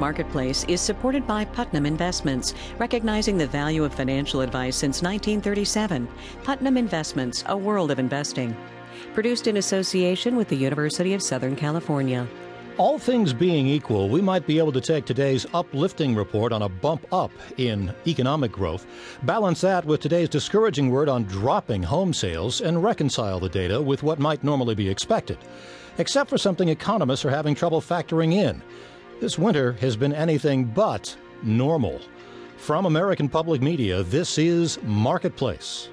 Marketplace is supported by Putnam Investments, recognizing the value of financial advice since 1937. Putnam Investments, a world of investing. Produced in association with the University of Southern California. All things being equal, we might be able to take today's uplifting report on a bump up in economic growth, balance that with today's discouraging word on dropping home sales, and reconcile the data with what might normally be expected. Except for something economists are having trouble factoring in. This winter has been anything but normal. From American Public Media, this is Marketplace.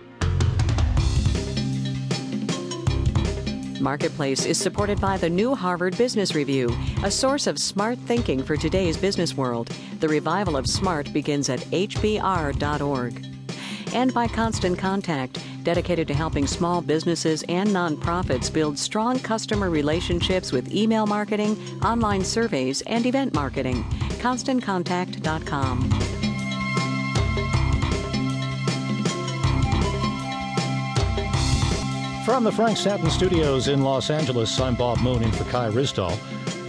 Marketplace is supported by the new Harvard Business Review, a source of smart thinking for today's business world. The revival of smart begins at hbr.org. And by Constant Contact, dedicated to helping small businesses and nonprofits build strong customer relationships with email marketing, online surveys, and event marketing. ConstantContact.com. From the Frank Stanton Studios in Los Angeles, I'm Bob Moon in for Kai Ryssdal.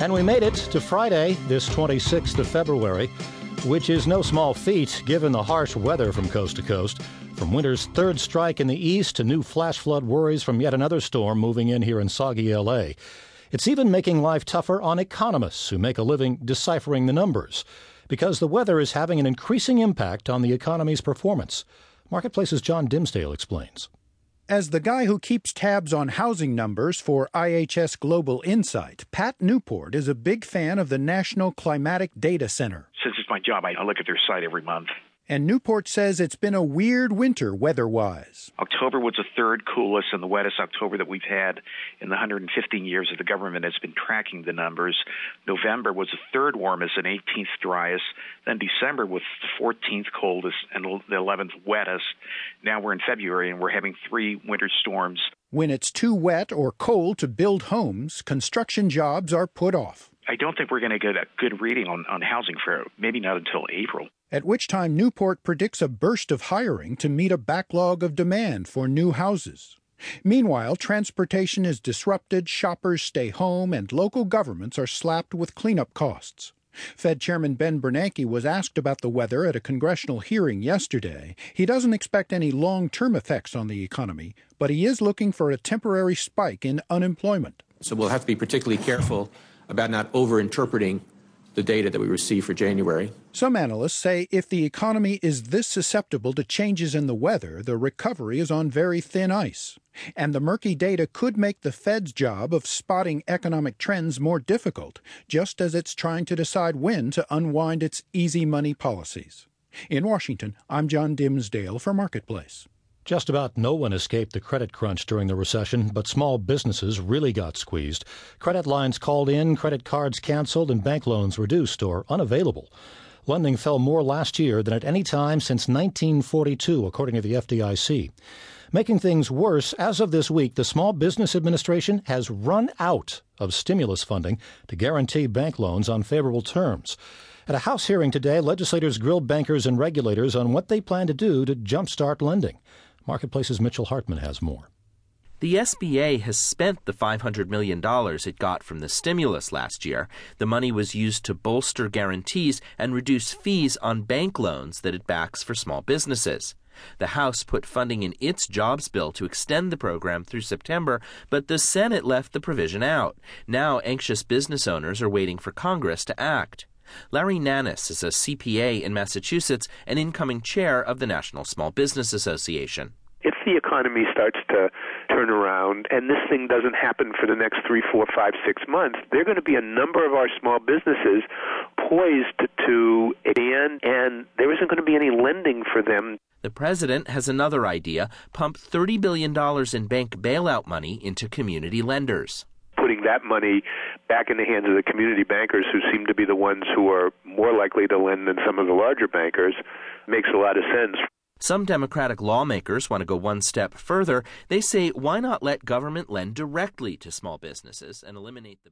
And we made it to Friday, this 26th of February, which is no small feat given the harsh weather from coast to coast. From winter's third strike in the east to new flash flood worries from yet another storm moving in here in soggy LA. It's even making life tougher on economists who make a living deciphering the numbers, because the weather is having an increasing impact on the economy's performance. Marketplace's John Dimsdale explains. As the guy who keeps tabs on housing numbers for IHS Global Insight, Pat Newport is a big fan of the National Climatic Data Center. Since it's my job, I look at their site every month. And Newport says it's been a weird winter weather wise. October was the third coolest and the wettest October that we've had in the 115 years that the government has been tracking the numbers. November was the third warmest and 18th driest. Then December was the 14th coldest and the 11th wettest. Now we're in February and we're having three winter storms. When it's too wet or cold to build homes, construction jobs are put off. I don't think we're going to get a good reading on, on housing for maybe not until April at which time Newport predicts a burst of hiring to meet a backlog of demand for new houses. Meanwhile, transportation is disrupted, shoppers stay home, and local governments are slapped with cleanup costs. Fed Chairman Ben Bernanke was asked about the weather at a congressional hearing yesterday. He doesn't expect any long term effects on the economy, but he is looking for a temporary spike in unemployment. So we'll have to be particularly careful about not overinterpreting the data that we receive for January. Some analysts say if the economy is this susceptible to changes in the weather, the recovery is on very thin ice. And the murky data could make the Fed's job of spotting economic trends more difficult, just as it's trying to decide when to unwind its easy money policies. In Washington, I'm John Dimsdale for Marketplace. Just about no one escaped the credit crunch during the recession, but small businesses really got squeezed. Credit lines called in, credit cards canceled, and bank loans reduced or unavailable. Lending fell more last year than at any time since 1942, according to the FDIC. Making things worse, as of this week, the Small Business Administration has run out of stimulus funding to guarantee bank loans on favorable terms. At a House hearing today, legislators grilled bankers and regulators on what they plan to do to jumpstart lending. Marketplace's Mitchell Hartman has more. The SBA has spent the $500 million it got from the stimulus last year. The money was used to bolster guarantees and reduce fees on bank loans that it backs for small businesses. The House put funding in its jobs bill to extend the program through September, but the Senate left the provision out. Now, anxious business owners are waiting for Congress to act. Larry Nannes is a CPA in Massachusetts and incoming chair of the National Small Business Association. If the economy starts to turn around and this thing doesn't happen for the next three, four, five, six months, there are going to be a number of our small businesses poised to expand, and there isn't going to be any lending for them. The president has another idea pump $30 billion in bank bailout money into community lenders putting that money back in the hands of the community bankers who seem to be the ones who are more likely to lend than some of the larger bankers makes a lot of sense. Some Democratic lawmakers want to go one step further. They say, why not let government lend directly to small businesses and eliminate the